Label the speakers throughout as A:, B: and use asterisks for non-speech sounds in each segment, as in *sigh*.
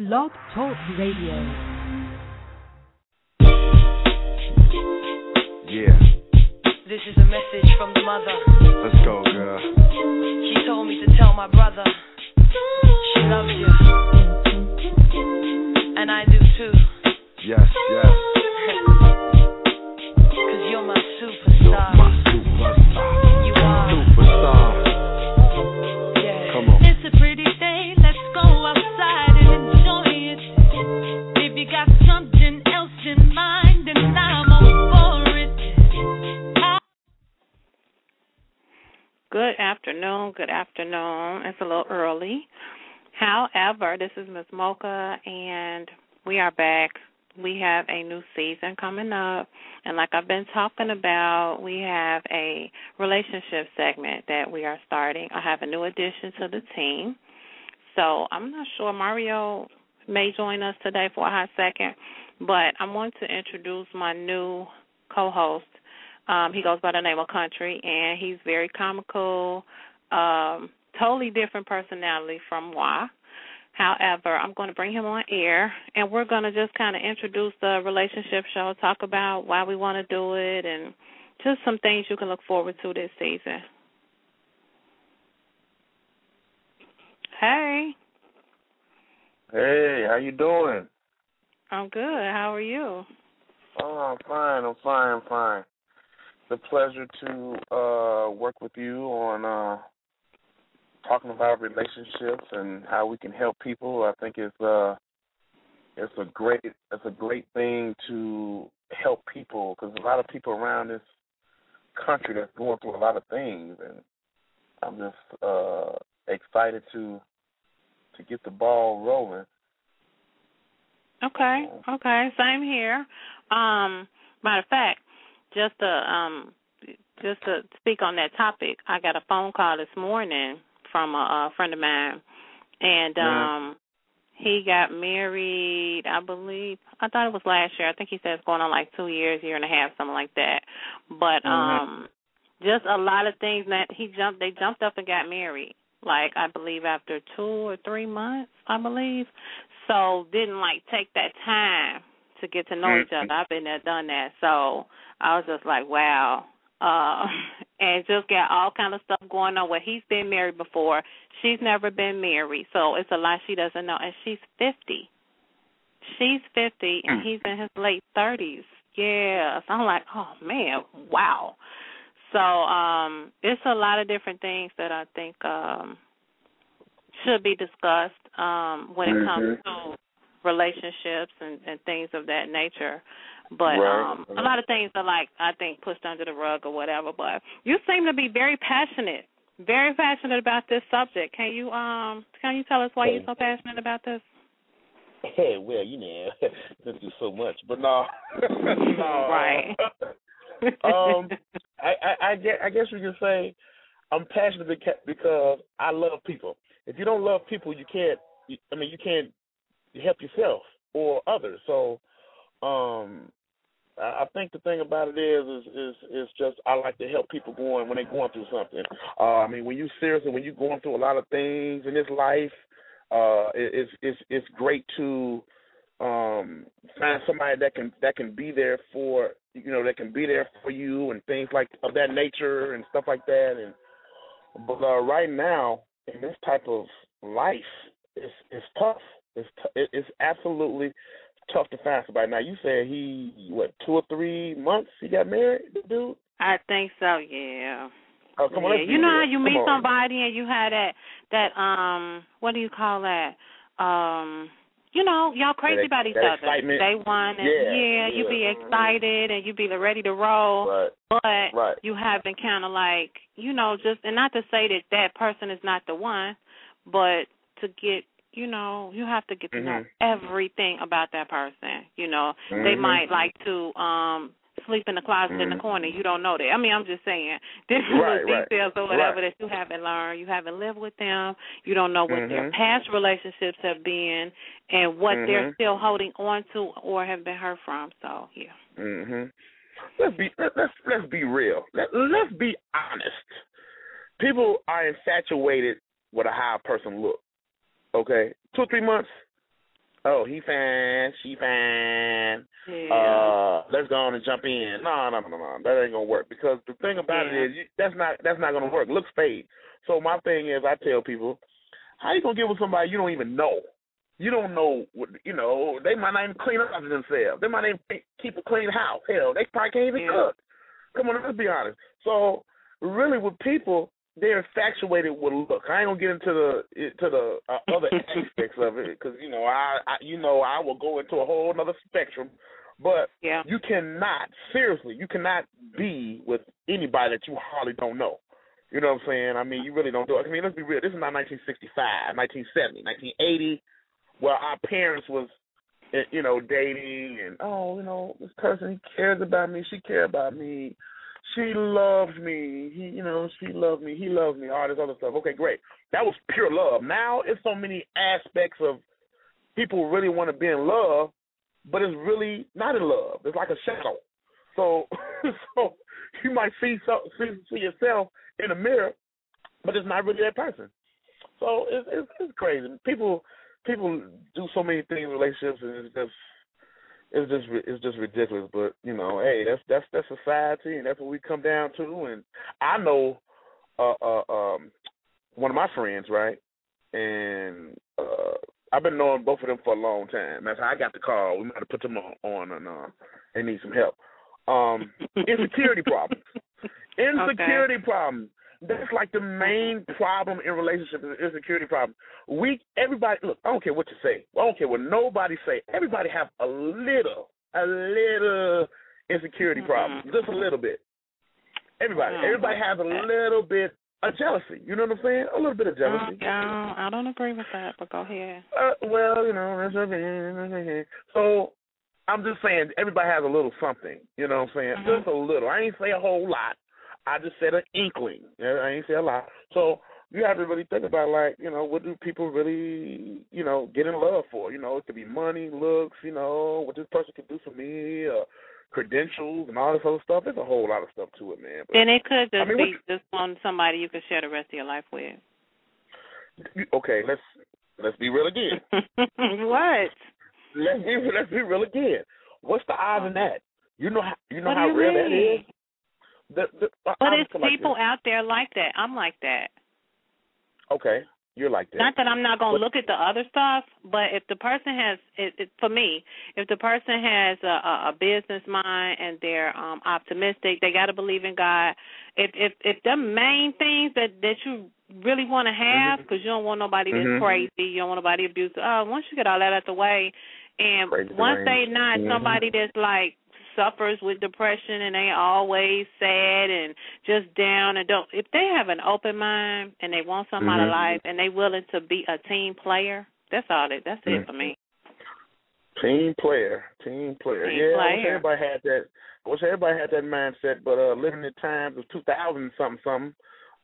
A: Blog Talk Radio.
B: Yeah,
C: This is a message from the mother.
B: let's go, girl.
C: She told me to tell my brother she loves you. And I do too.
B: Yes, yes.
D: Afternoon. Good afternoon. It's a little early. However, this is Mz Mocha, and we are back. We have a new season coming up, and like I've been talking about, we have a relationship segment that we are starting. I have a new addition to the team. So I'm not sure Mario may join us today for a hot second, but I want to introduce my new co-host. Um, he goes by the name of Kountry, and he's very comical, um, totally different personality from Moi. However, I'm going to bring him on air, and we're going to just kind of introduce the relationship show, talk about why we want to do it, and just some things you can look forward to this season. Hey,
E: Hey, how you doing?
D: I'm good. How are you?
E: Oh, I'm fine. I'm fine. I'm fine. A pleasure to uh work with you on uh talking about relationships and how we can help people. I think it's uh it's a great it's a great thing to help people because a lot of people around this country that's going through a lot of things and I'm just uh excited to to get the ball rolling.
D: Okay, okay, same here. Um, matter of fact, just to um, just to speak on that topic, I got a phone call this morning from a, a friend of mine, and um, he got married. I believe I thought it was last year. I think he said it's going on like two years, year and a half, something like that. But um, just a lot of things that he jumped. They jumped up and got married. Like I believe after two or three months, I believe. So didn't like take that time to get to know each other. I've been there, done that. So I was just like, wow. Uh *laughs* and just got all kind of stuff going on where he's been married before. She's never been married. So it's a lot she doesn't know. And she's fifty. She's fifty and he's in his late thirties. Yeah. So I'm like, oh man, wow. So um it's a lot of different things that I think um should be discussed um when it comes to relationships and, and things of that nature. But
E: Right,
D: um a lot of things are like I think pushed under the rug or whatever. But you seem to be very passionate, very passionate about this subject. Can you um can you tell us why you're so passionate about this?
E: Hey, well, you know, *laughs* thank you so much, but no, *laughs* no.
D: Right. *laughs*
E: um, I, I, I guess, I guess we can say I'm passionate beca- because I love people. If you don't love people, you can't. I mean, you can't help yourself or others. So, um, I think the thing about it is, is, is, is just I like to help people going when they're going through something. Uh, I mean, when you seriously, when you're going through a lot of things in this life, uh, it, it's it's it's great to um find somebody that can that can be there for you know that can be there for you and things like of that nature and stuff like that and but uh right now in this type of life it's it's tough it's t- it's absolutely tough to find somebody now you said he what two or three months he got married the dude
D: I think so, yeah.
E: oh come on
D: yeah, you know how you meet somebody and you had that that um what do you call that? Um you know, y'all crazy
E: That-
D: about each other.
E: excitement.
D: Day one and
E: Yeah,
D: you be excited and you be ready to roll.
E: right
D: but
E: Right.
D: you haven't kind of like you know just and not to say that that person is not the one but to get you know you have to get to know
E: Mhm.
D: everything about that person you know they
E: Mhm.
D: might like to um sleep in the closet in the
E: Mhm.
D: corner you don't know that i mean i'm just saying *laughs* different
E: Right,
D: little
E: right.
D: details or whatever
E: Right.
D: that you haven't learned you haven't lived with them you don't know what their
E: Mhm.
D: past relationships have been and what they're
E: Mhm.
D: still holding on to or have been hurt from so yeah
E: hmm Let's be let, let's let's be real. Let, let's be honest. People are infatuated with a how a person look. Okay, two or three months. oh, he fine, she fine.
D: Yeah.
E: Uh, let's go on and jump in. No, no, no, no, that ain't gonna work because the thing about
D: Yeah.
E: it is you, that's not that's not gonna work. Looks fade. So my thing is, I tell people, how you gonna get with somebody you don't even know? You don't know what you know. They might not even clean up after themselves. They might not even keep a clean house. Hell, they probably can't even
D: Yeah.
E: cook. Come on, let's be honest. So really, with people, they're infatuated with look. I ain't gonna get into the to the uh, other *laughs* aspects of it because you know I, I you know I will go into a whole other spectrum. But
D: yeah.
E: you cannot seriously, you cannot be with anybody that you hardly don't know. You know what I'm saying? I mean, you really don't do it. I mean, let's be real. This is not 1965, 1970, 1980, where our parents was, eh, you know, dating and oh, you know, this person he cares about me, she cares about me, she loves me, he, you know, she loves me, he loves me, all this other stuff. Okay, great. That was pure love. Now it's so many aspects of people really want to be in love, but it's really not in love. It's like a shadow. So, *laughs* so you might see so, see, see yourself in a mirror, but it's not really that person. So it's it's, it's crazy. People people do so many things in relationships, and it's just it's just it's just ridiculous. But you know, hey, that's that's that's society, and that's what we come down to. And I know uh, uh um one of my friends, right, and uh I've been knowing both of them for a long time. That's how I got the call. We might have put them on, on and uh, they need some help. Um, *laughs* insecurity problems. Insecurity problems. That's like the main problem in relationships is insecurity problem. We everybody look, I don't care what you say. I don't care what nobody say. Everybody have a little, a little insecurity problem. Just a little bit. Everybody.
D: Mm.
E: Everybody has a little bit of jealousy. You know what I'm saying? A little bit of jealousy.
D: Uh, I don't, I don't agree with that, but go ahead.
E: Uh, well, you know, that's okay. So I'm just saying everybody has a little something. You know what I'm saying?
D: Mhm.
E: Just a little. I ain't say a whole lot. I just said an inkling. I ain't say a lot. So you have to really think about like, you know, what do people really, you know, get in love for? You know, it could be money, looks, you know, what this person can do for me, uh, credentials and all this other stuff. There's a whole lot of stuff to it, man. But
D: Then it could just
E: I mean,
D: be just on somebody you could share the rest of your life with.
E: okay, let's let's be real again. *laughs*
D: what?
E: Let's be let's be real again. What's the odds in that? You know how you know
D: What
E: how
D: you
E: rare that
D: mean?
E: is. The, the,
D: But it's
E: like
D: people
E: this.
D: out there like that. I'm like that.
E: Okay, you're like that.
D: Not that I'm not going
E: But-
D: to look at the other stuff, but if the person has, it, it, for me, if the person has a, a, a business mind and they're um optimistic, they got to believe in God. If if if the main things that that you really want to have, because you don't want nobody that's
E: Mhm.
D: crazy, you don't want nobody abusive. Oh, once you get all that out of the way, and
E: Crazy
D: once they not
E: Mhm.
D: somebody that's like suffers with depression and they always sad and just down and don't if they have an open mind and they want something out of life and they willing to be a team player that's all that that's
E: Mhm.
D: it for me
E: Team player, team player.
D: Team
E: yeah, I wish
D: player.
E: everybody had that. I wish everybody had that mindset. But uh, living in times of 2000 something something,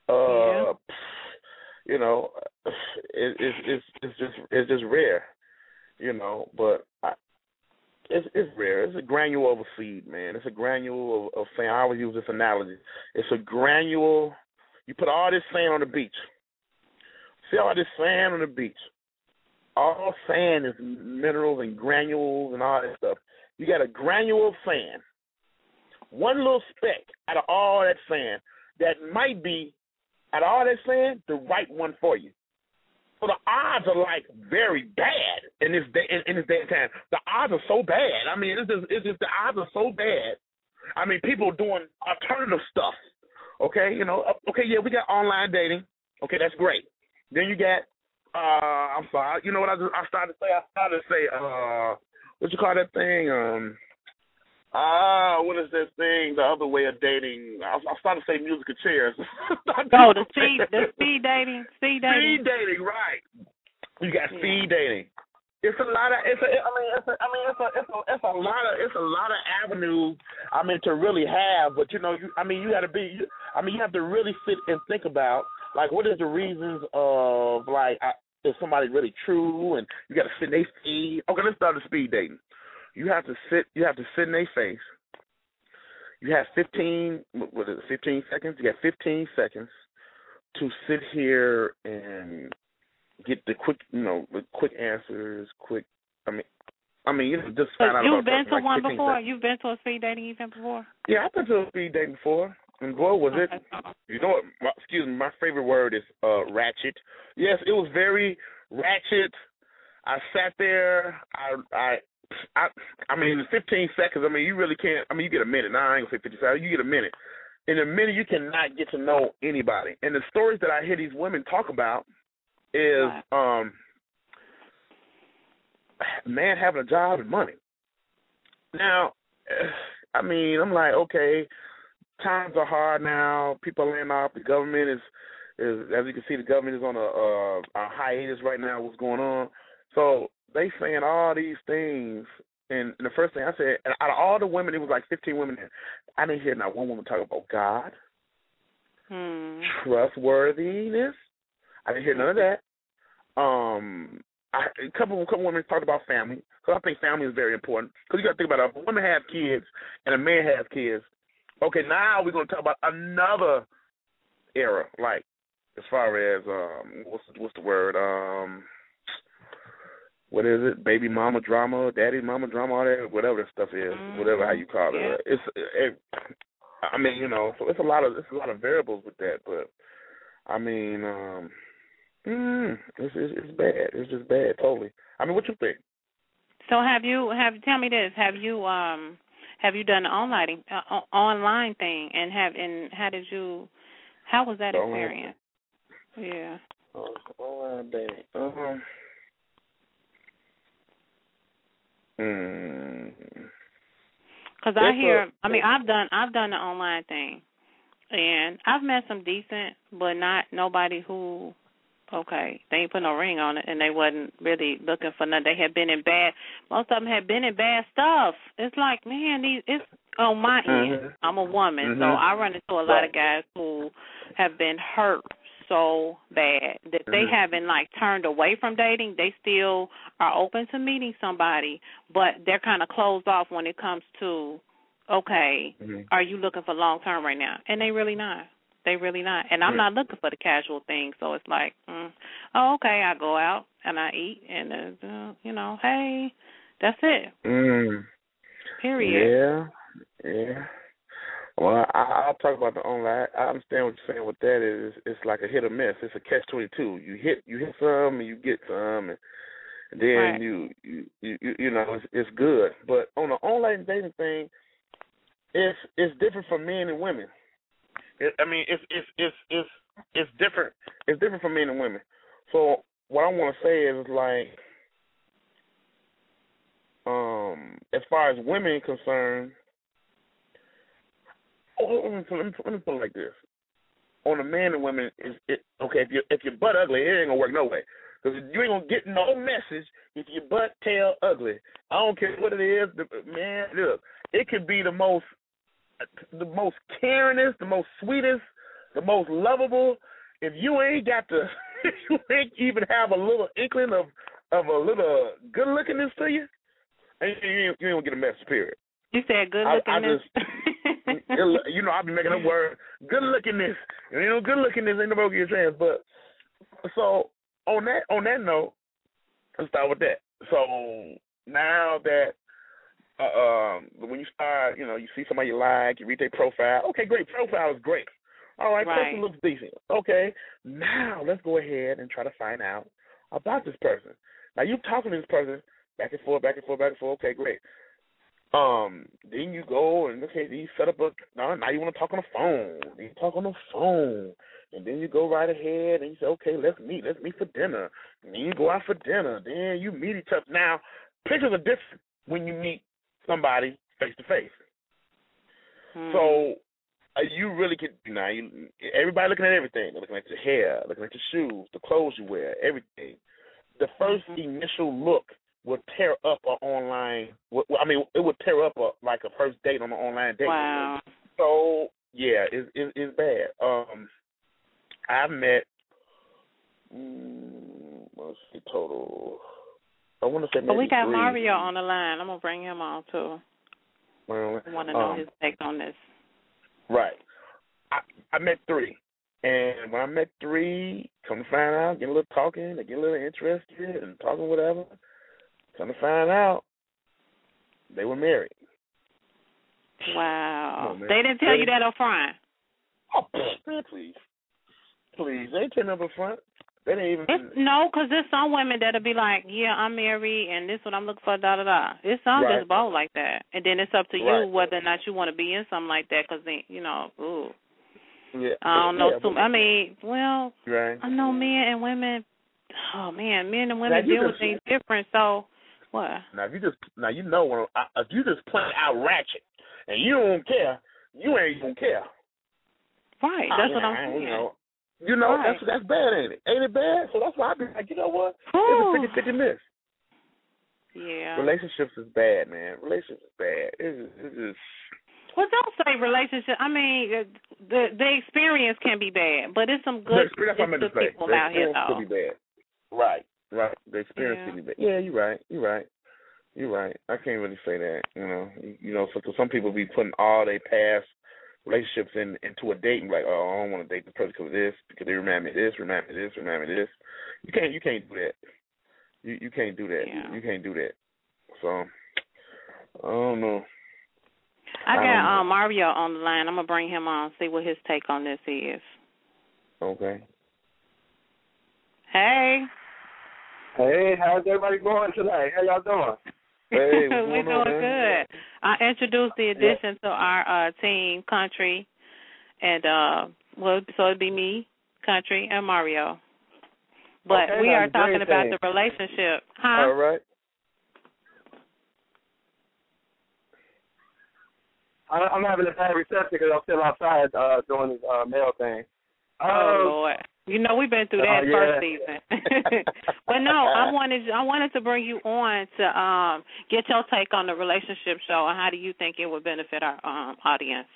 E: uh, you know, *sighs* it, it's it's it's just it's just rare, you know. But I, it's it's rare. It's a granule of a seed, man. It's a granule of, of sand. I always use this analogy. It's a granule. You put all this sand on the beach. See all this sand on the beach all sand is minerals and granules and all that stuff. You got a granule of sand, one little speck out of all that sand that might be out of all that sand the right one for you. So the odds are like very bad in this day in, in this day and time. The odds are so bad. I mean, it's just it's just the odds are so bad. I mean, people doing alternative stuff. Okay, you know, uh, okay, yeah, we got online dating. Okay, that's great. Then you got uh, I'm sorry. You know what I just, I started to say? I started to say, uh, what you call that thing? Um, ah, what is that thing? The other way of dating? I, I started to say musical chairs. *laughs*
D: no, the *laughs* speed the speed dating speed dating
E: Speed dating, right? You got
D: Yeah.
E: speed dating. It's a lot of it's a I mean it's a I mean it's a it's a it's a lot of it's a lot of avenues I mean to really have, but you know you I mean you got to be I mean you have to really sit and think about like what is the reasons of like I, is somebody really true and you got to sit in their face. Okay, let's start the speed dating. You have to sit you have to sit in their face. You have fifteen what is it, fifteen seconds? You got fifteen seconds to sit here and get the quick, you know, the quick answers, quick I mean, I mean, you know, just found out
D: you've been to
E: like
D: one before.
E: seconds.
D: You've been to a speed dating event before.
E: Yeah, I've been to a speed dating before, and boy, was it
D: Okay.
E: You know what? My, excuse me. My favorite word is uh ratchet. Yes, it was very ratchet. I sat there. I I I I mean, in 15 seconds. I mean, you really can't. I mean, you get a minute. Now I ain't gonna say 50 seconds. You get a minute. In a minute, you cannot get to know anybody. And the stories that I hear these women talk about is um man having a job and money. Now, I mean, I'm like, okay, times are hard now. People are laying off. The government is, is as you can see, the government is on a, a, a hiatus right now. What's going on? So they saying all these things, and, and the first thing I said, and out of all the women, it was like 15 women there. I didn't hear not one woman talk about God,
D: Hmm.
E: trustworthiness. I didn't hear none of that. Um, I, a couple a couple women talked about family because I think family is very important. Because you got to think about it. If a woman has kids and a man has kids, okay, now we're going to talk about another era, like as far as um, what's what's the word? Um, what is it? Baby mama drama, daddy mama drama, all that, whatever that stuff is,
D: Mhm.
E: whatever how you call it.
D: Yeah.
E: It's it, I mean, you know, so it's a lot of it's a lot of variables with that, but I mean, um, mm, it's, it's it's bad. It's just bad, totally. I mean, what you think?
D: So have you have tell me this? Have you um have you done the online uh, online thing and have and how did you how was that
E: The online-
D: experience? Yeah.
E: Oh, online dating. Um. Mm,
D: Because I hear,
E: a-
D: I mean, I've done, I've done the online thing, and I've met some decent, but not nobody who, okay, they ain't put no ring on it, and they wasn't really looking for nothing. They had been in bad. Most of them had been in bad stuff. It's like, man, these, it's on my end.
E: Mhm.
D: I'm a woman, so
E: Mhm.
D: I run into a lot of guys who have been hurt so bad that they
E: Mhm.
D: haven't like turned away from dating. They still are open to meeting somebody, but they're kind of closed off when it comes to, okay,
E: Mhm.
D: are you looking for long term right now? And they really not. They really not. And I'm
E: Right.
D: not looking for the casual thing. So it's like, mm, oh, okay, I go out and I eat, and uh, you know, hey, that's it.
E: Mm.
D: Period.
E: Yeah, yeah. Well, I, I'll talk about the online. I understand what you're saying with that. Is it's like a hit or miss. It's a catch twenty two. You hit you hit some and you get some, and, and then
D: Right.
E: you, you you you know it's it's good. But on the online dating thing, it's it's different for men and women. It, I mean, it's it's it's it's it's different. It's different for men and women. So what I want to say is like, um, as far as women concerned, Oh, oh, let me, put- let me, put- let me put it like this: on a man and women, is it okay? If you if your butt ugly, it ain't gonna work no way. Because you ain't gonna get no message if your butt tail ugly. I don't care what it is. The, man, look, it could be the most the most caringest, the most sweetest, the most lovable. If you ain't got the, *laughs* if you ain't even have a little inkling of of a little good lookingness to you, and you, you, ain't- gonna get a message. Period.
D: You said good
E: I- I
D: looking. *laughs*
E: You know, I've been making up word good lookingness. You know, good lookingness ain't nobody get a chance. But so on that on that note, let's start with that. So now that uh, um, when you start, you know, you see somebody you like, you read their profile. Okay, great. Profile is great. All right,
D: Right.
E: person looks decent. Okay, now let's go ahead and try to find out about this person. Now you're talking to this person back and forth, back and forth, back and forth. Okay, great. Um, then you go and okay, then you set up a now, now you want to talk on the phone. Then you talk on the phone, and then you go right ahead and you say, okay, let's meet, let's meet for dinner. And then you go out for dinner. Then you meet each other. Now, pictures are different when you meet somebody face to face. So uh, you really could now you everybody looking at everything. They're looking at your hair, looking at your shoes, the clothes you wear, everything. The 1st
D: Mhm.
E: initial look will tear up an online. I mean, it would tear up a like a first date on an online date.
D: wow.
E: So yeah, it's it, it's bad. Um, I met. Mm, let's see, total. I want to say maybe
D: But we got
E: three.
D: Mario on the line. I'm gonna bring him on too.
E: Well,
D: I want to know
E: um,
D: his take on this.
E: Right. I I met three. And when I met three, come to find out, get a little talking, they get a little interested and talking whatever. Come to find out, they were married.
D: Wow.
E: On,
D: they didn't tell you that up front.
E: Oh, man, please, please, they them up front. They didn't even.
D: It's, no, because there's some women that'll be like, yeah, I'm married, and this is what I'm looking for, da da da. It's some
E: Right.
D: that's bold like that, and then it's up to
E: Right.
D: you whether or not you want to be in something like that. Because you know, ooh,
E: yeah,
D: I don't know.
E: yeah,
D: too,
E: but-
D: I mean, well,
E: right.
D: I know men and women. Oh man, men and women
E: you
D: deal with things different. So what?
E: Now if you just now you know when I- if you just plain out ratchet and you don't care, you ain't gonna care.
D: Right. That's what
E: I-
D: I'm saying.
E: You know, you know
D: Right.
E: that's that's bad, ain't it? Ain't it bad? So that's why I be like, you know what?
D: Whew.
E: It's a 50 50 miss.
D: Yeah.
E: Relationships is bad, man. Relationships is bad. It's it's just
D: Well, don't say relationship. I mean, uh, the the experience can be bad, but it's some good,
E: experience I
D: it's
E: to
D: good people
E: The
D: out here though.
E: could be bad. Right, right. The experience
D: Yeah.
E: Yeah, you're right. You're right. You're right. I can't really say that. You know, you, know, so, so some people be putting all their past relationships in into a date and be like, oh, I don't want to date the person because of this because they remind me of this, remind me of this, remind me of this. You can't. You can't do that. You you can't do that.
D: Yeah.
E: You, can't do that. So I don't know.
D: I
E: I
D: got um Mario on the line. I'm gonna bring him on, see what his take on this is.
E: Okay.
D: Hey,
A: Hey, how's everybody going tonight? How y'all doing? *laughs*
E: Hey,
D: we're
E: on,
D: doing
E: man?
D: good. I introduced the addition to our uh team, Kountry, and uh, well, so it'd be me, Kountry, and Mario. But
A: Okay,
D: we are talking about
A: team.
D: the relationship, huh?
E: All right.
A: I'm having a bad reception because I'm still outside uh, doing this uh, mail thing.
D: Oh
A: Um,
D: Lord. You know we've been through
A: Oh,
D: that
A: yeah.
D: first season. *laughs* but no, I wanted I wanted to bring you on to um get your take on the relationship show and how do you think it would benefit our um audience.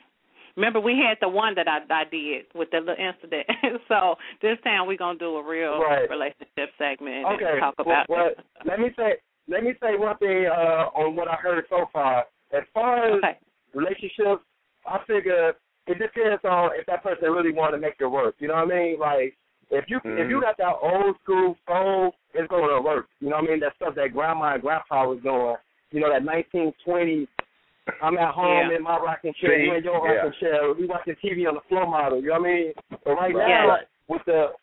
D: Remember we had the one that I I did with the little incident. *laughs* so this time we're gonna do a real
A: Right.
D: relationship segment
A: Okay.
D: and talk
A: well,
D: about
A: well,
D: it.
A: let me say let me say one thing uh, on what I heard so far. As far as
D: Okay.
A: relationships, I figure it depends on if that person really want to make it work. You know what I mean? Like if you if you
E: mm-hmm.
A: got that old school soul, it's going to work. You know what I mean? That stuff that grandma and grandpa was doing. You know that 1920s. I'm at home
D: Yeah.
A: in my rocking chair,
E: See?
A: you in your
E: Yeah.
A: rocking chair. We watching TV on the floor model. You know what I mean? But right
E: Right.
A: now,
E: Right.
A: with the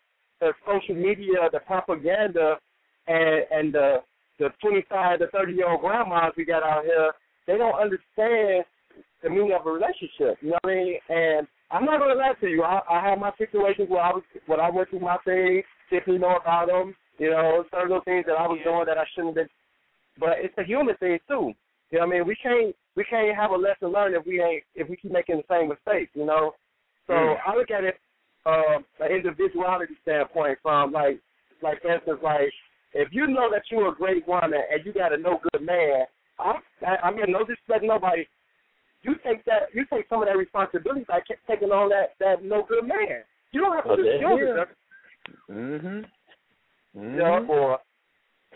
A: the social media, the propaganda, and and the the 25 to 30 year old grandmas we got out here, they don't understand the meaning of a relationship. You know what I mean? And I'm not gonna lie to you. I, I had my situations where I was when I went through my thing. Tiffany know about them. You know, certain little things that I was
D: Yeah.
A: doing that I shouldn't have been. But it's a human thing too. You know what I mean? We can't we can't have a lesson learned if we ain't if we keep making the same mistakes. You know. So
E: Mm.
A: I look at it um, an individuality standpoint from like like for instance like if you know that you're a great woman and you got a no good man, I I, I mean no disrespect nobody. You take that you take some of that responsibility by taking on that that no good man. You don't have to
E: Okay.
A: do don't
E: Yeah. Mhm.
A: you know,
E: Mhm.
A: or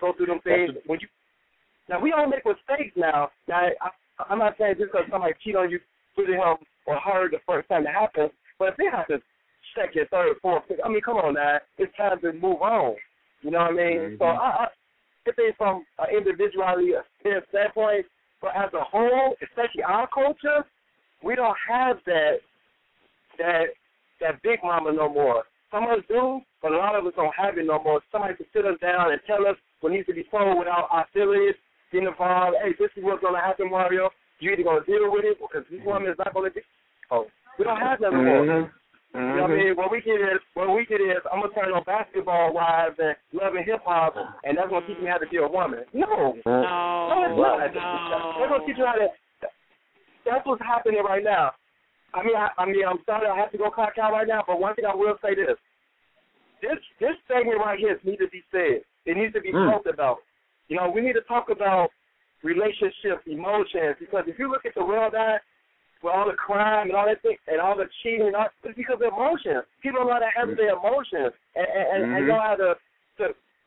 A: go through them things when you. Now we all make mistakes now. Now I, I'm not saying just because somebody cheat on you, put him or her the first time it happens, but if they have to check your third, fourth, fifth, I mean, come on now, it's time to move on. You know what I mean?
E: Mhm.
A: So I, I if it's from an individuality standpoint, but as a whole, especially our culture, we don't have that that that big mama no more. Some of us do, but a lot of us don't have it no more. Somebody can sit us down and tell us what needs to be told without our feelings getting involved. Hey, this is what's going to happen, Mario. You're either going to deal with it because this mm-hmm. woman is not going to. Oh, we don't have that no more. Mm-hmm.
E: Mhm.
A: You know what I
E: Mhm.
A: mean? What we get is what we get is I'm gonna turn on basketball wives and love and hip hop, and that's gonna teach me how to be a woman. No,
D: No,
A: no, it's not. They're gonna teach you how to. That's what's happening right now. I mean, I, I mean, I'm sorry I have to go clock out right now, but one thing I will say this: this this segment right here needs to be said. It needs to be
E: Mm.
A: talked about. You know, we need to talk about relationships, emotions, because if you look at the world now, with all the crime and all that thing, and all the cheating, and all, it's because of emotions. People don't know how to handle their emotions, and and, and, and know how to to,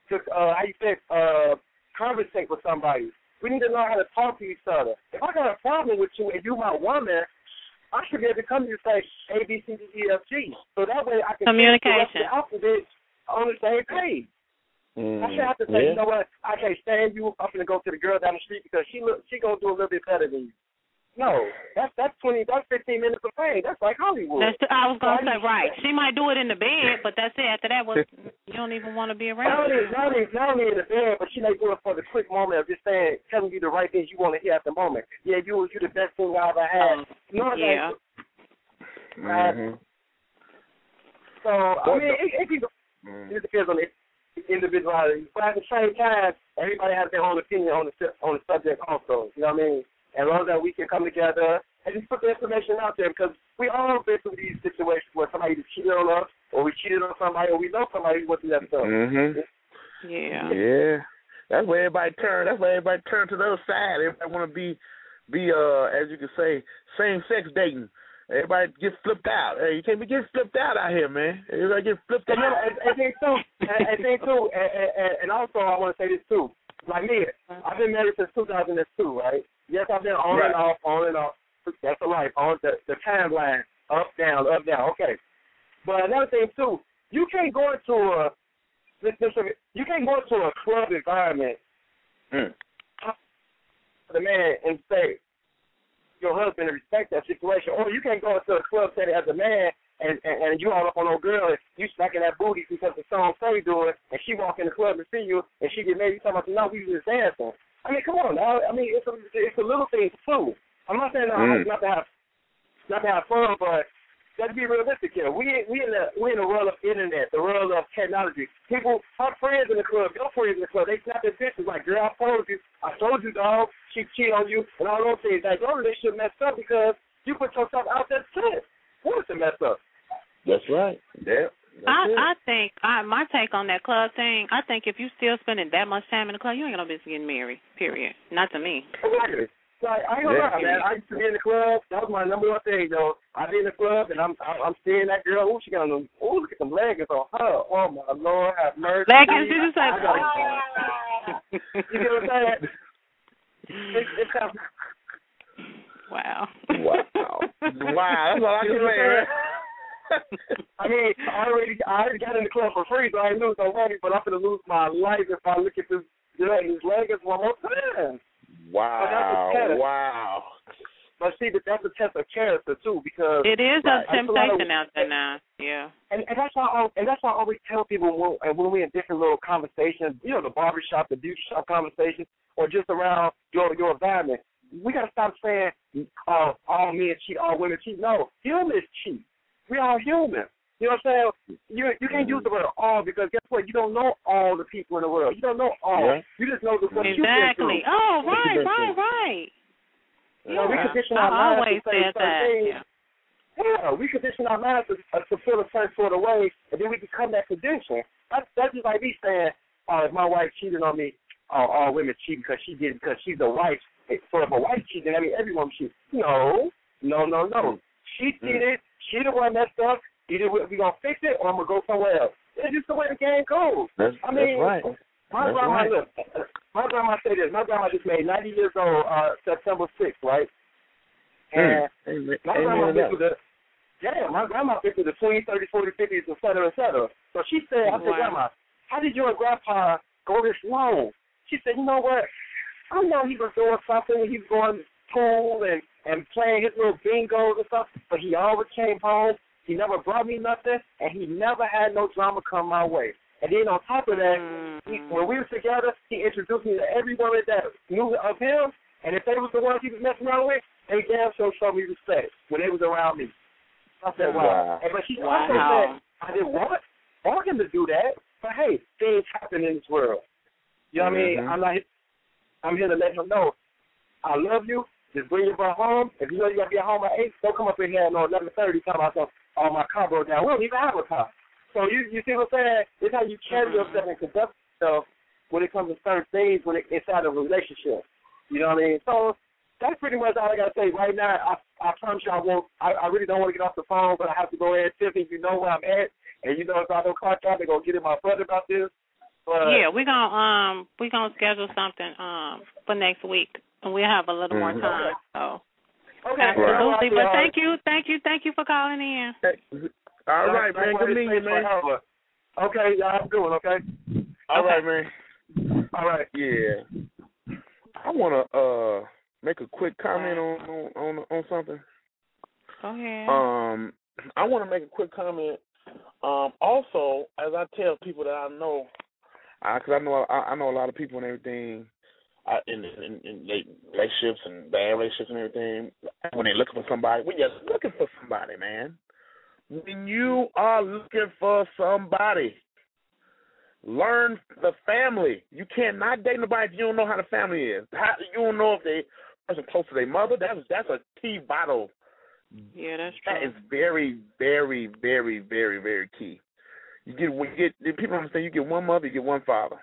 A: to uh, how you say uh, conversate with somebody. We need to know how to talk to each other. If I got a problem with you and you my woman, I should be able to come to you and say A B C D E F G, so that way I can
D: Communication.
A: the alphabet on the same page. I should have to say,
E: yeah.
A: you know what? I can't stand you. I'm gonna go to the girl down the street because she look she gonna do a little bit better than you. No, that's that's twenty that's fifteen minutes of fame. That's like Hollywood.
D: That's I was gonna say right. She might do it in the bed, but that's it. After that, was you don't even want to be
A: Not
D: around.
A: only, not only, not only in the bed, but she may do it for the quick moment of just saying, telling you the right things you want to hear at the moment. Yeah, you you the best thing I ever had. You know what I'm
D: Yeah.
A: saying? Uh,
E: Mhm.
A: So I mean, it, it, can go-
E: Mhm.
A: it depends on the individuality, but at the same time, everybody has their own opinion on the on the subject also. You know what I mean? As long as we can come together and just put the information out there, because we all been through these situations where somebody either cheated on us, or we cheated on somebody, or we know somebody who went through that stuff.
E: Mhm.
D: Yeah.
E: Yeah. That's where everybody turn. That's where everybody turn to the other side. Everybody want to be, be uh, as you can say, same sex dating. Everybody get flipped out. Hey, you can't be getting flipped out out here, man. Everybody get flipped
A: And,
E: out.
A: and, and thing too, and, and thing too, and, and, and also I want to say this too. Like me, I've been married since 2002, right? Yes, I've been on
E: Right.
A: and off, on and off. That's a life. On the the timeline, up down, up down. Okay. But another thing too, you can't go into a you can't go into a club environment,
E: Mm.
A: the man, and say your husband and respect that situation, or you can't go into a club setting as a man and, and and you all up on no girl and you smacking that booty because the song say do it and she walk in the club and see you and she get maybe talking about no we was just dancing. I mean come on now. I mean it's a it's a little thing too. I'm not saying
E: Mm.
A: not to have not to have fun, but let's be realistic here. We we in the we in the world of internet, the world of technology. People, our friends in the club, your friends in the club, they snap their pictures like, girl, I told you, I told you, dog, she cheated on you, and all those things. Like your relationship messed up because you put yourself out there to test. What is it messed up?
E: That's right. Yeah. That's
D: I. I think I my take on that club thing. I think if you still spending that much time in the club, you ain't gonna be getting married. Period. Not to me.
A: Exactly. Like I ain't gonna
E: Yeah.
A: lie, man. I used to be in the club. That was my number one thing, though. I be in the club and I'm I'm, I'm seeing that girl. Ooh, she got them. Ooh, look at them leggings on her. Oh my lord, have mercy.
D: Leggings, you just like,
A: I gotta- *laughs* you get what I'm saying? It's, it's kind of,
D: Wow.
E: Wow. *laughs* wow. That's all I can say. Man. *laughs*
A: I mean, I already I already got in the club for free, so I ain't lose no money. But I'm gonna lose my life if I look at this these leggings one more time.
E: wow.
A: But
E: Wow.
A: But see, but that's a test of character too, because
D: It is
A: Right.
D: a
A: That's a lot of-
D: temptation out there now. Yeah.
A: and, and that's why I, and that's why I always tell people when, and when we're in different little conversations, you know, the barbershop, the beauty shop conversations, or just around your your environment, we gotta stop saying, uh, all men cheat, all women cheat. No, humans cheat. We are human. You know what I'm saying? You you can't use the word all because guess what? You don't know all the people in the world. You don't know all.
E: Yeah.
A: You just know the what you've
D: Exactly.
A: through.
D: Oh,
E: What
D: right, right,
E: through.
D: right.
A: You know, we
D: Yeah.
A: condition
D: I
A: our minds
D: always
A: to say certain
D: that.
A: things.
D: Yeah.
A: Yeah, we condition our minds to, uh, to feel a certain sort of way, and then we become that condition. That's, that's just like me saying, oh, if my wife cheated on me, oh, all women cheat because she did because she's a wife. So if a wife cheated, I mean everyone cheats. No, no, no, no. She did it. She the one messed up. Either we, we gonna fix it or I'm gonna go somewhere else. It's just the way the game goes.
E: That's,
A: I mean,
E: that's right.
A: My
E: That's
A: grandma,
E: right.
A: look, my grandma said this. My grandma just made 90 years old uh, September 6th, right? And
E: Amen.
A: my grandma
E: to
A: been through the yeah, my grandma been through the twenties, thirties, forties, fifties, et cetera, et cetera. So she said, I said,
D: Wow.
A: Grandma, how did your grandpa go this long? She said, You know what? I know he was doing something, when he was going to pool and, and playing his little bingos and stuff, but he always came home. He never brought me nothing and he never had no drama come my way. And then on top of that, he,
D: Mm.
A: when we were together, he introduced me to every woman that knew of him. And if they was the ones he was messing around with, they damn sure showed me respect when they was around me. I said, wow.
E: Wow.
A: And, but she also said, I didn't want, want him to do that. But hey, things happen in this world. You know what I mean?
E: Mhm.
A: I'm not. I'm here to let him know I love you. Just bring your butt home. If you know you gotta be at home at eight, don't come up in here at no eleven thirty talking about some. Oh, my car broke down. We don't even have a car. So you you see what I'm saying? It's how you carry
D: Mhm.
A: yourself and conduct yourself when it comes to certain things when it, inside of a relationship. You know what I mean? So that's pretty much all I gotta say right now. I I promise you I won't. I, I really don't want to get off the phone, but I have to go ahead. Tiffany, you know where I'm at, and you know if I don't out, they're gonna get in my butt about this. But
D: Yeah, we're gonna um we're gonna schedule something um for next week and we'll have a little more
E: Mhm.
D: time. So
A: okay,
D: absolutely. But
A: uh,
D: thank you, thank you, thank you for calling in.
E: All right, man. Good meeting you, man.
A: Okay, y'all have a good one, okay?
E: All
D: Okay.
E: right, man.
A: All right.
E: Yeah. I want to uh make a quick comment on on on, on something.
D: Go ahead.
E: Um, I want to make a quick comment. Um, also, as I tell people that I know, because I know I, I know a lot of people and everything, uh, in, in in relationships and bad relationships and everything. When they're looking for somebody, when you're looking for somebody, man, when you are looking for somebody, learn the family. You cannot date nobody if you don't know how the family is. How, you don't know if they person close to their mother. That's that's a key vital
D: yeah, that's true.
E: is very, very, very, very, very key. You get you get people understand you get one mother, you get one father.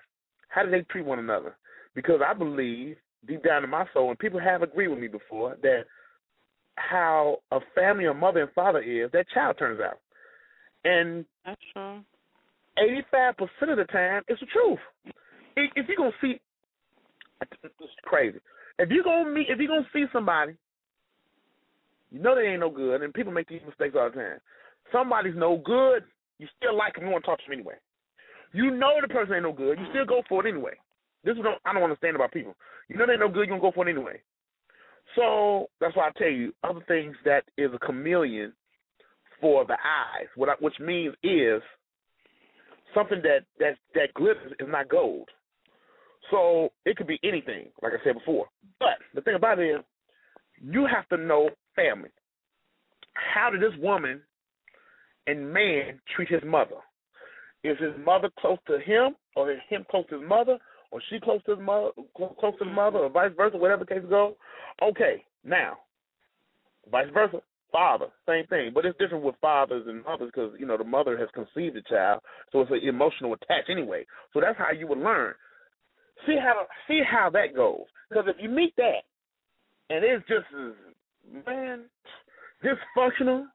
E: How do they treat one another? Because I believe deep down in my soul, and people have agreed with me before that how a family, a mother and father is, that child turns out. And
D: That's true.
E: eighty-five percent of the time, it's the truth. If, if you're gonna see, it's crazy. If you're gonna meet, if you're gonna see somebody, you know they ain't no good, and people make these mistakes all the time. Somebody's no good, you still like them, you want to talk to them anyway. You know the person ain't no good, you still go for it anyway. This is what I don't understand about people. You know they ain't no good, you gonna go for it anyway. So that's why I tell you other things that is a chameleon for the eyes. What I, which means is something that that that glitters is not gold. So it could be anything, like I said before. But the thing about it is, you have to know family. How did this woman and man treat his mother? Is his mother close to him, or is him close to his mother, or she close to the mother, close to his mother, or vice versa, whatever case go? Okay, now, vice versa, father, same thing, but it's different with fathers and mothers because you know the mother has conceived the child, so it's an emotional attach anyway. So that's how you would learn. See how see how that goes. Because if you meet that, and it's just man dysfunctional,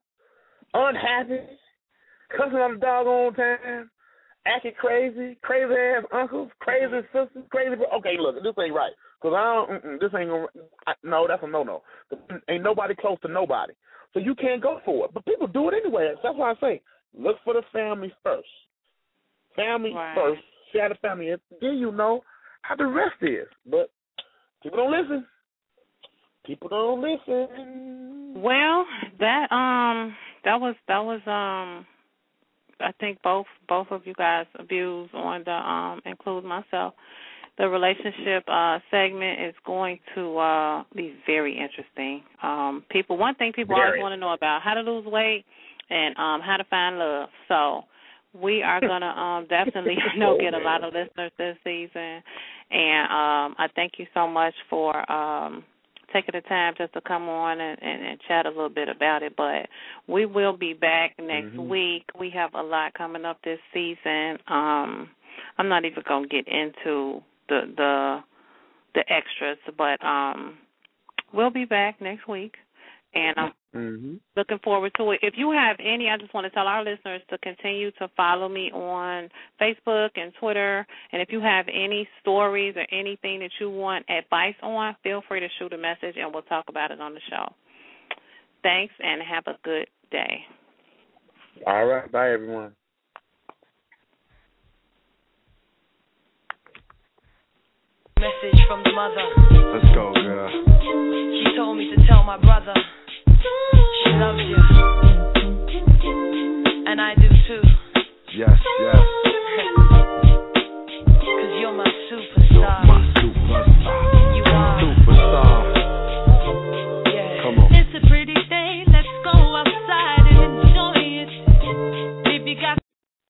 E: unhappy, cussing on the dog doggone time, acting crazy, crazy ass uncles, crazy sisters, crazy. Okay, look, this ain't right. Cause I don't. This ain't gonna. I, no, that's a no no. Ain't nobody close to nobody, so you can't go for it. But people do it anyway. That's why I say look for the family first. Family
D: Right.
E: first. See how the family is. Then you know how the rest is. But people don't listen. People don't listen.
D: Well, that um that was that was um I think both both of you guys views on the um include myself. The relationship uh segment is going to uh be very interesting. Um people one thing people always want to know about how to lose weight and um how to find love. So we are *laughs* gonna um definitely I know get a lot of listeners this season and um I thank you so much for um taking the time just to come on and, and, and chat a little bit about it. But we will be back next
E: Mhm.
D: week. We have a lot coming up this season. Um I'm not even gonna get into the the the extras, but um we'll be back next week. And I'm
E: Mm-hmm.
D: looking forward to it. If you have any, I just want to tell our listeners to continue to follow me on Facebook and Twitter. And if you have any stories or anything that you want advice on, feel free to shoot a message and we'll talk about it on the show. Thanks and have a good day.
E: All right. Bye, everyone.
C: Message from the mother.
B: Let's go, girl.
C: She told me to tell my brother she loves you. And I do too.
B: Yes, yes. *laughs* Cause you're my super.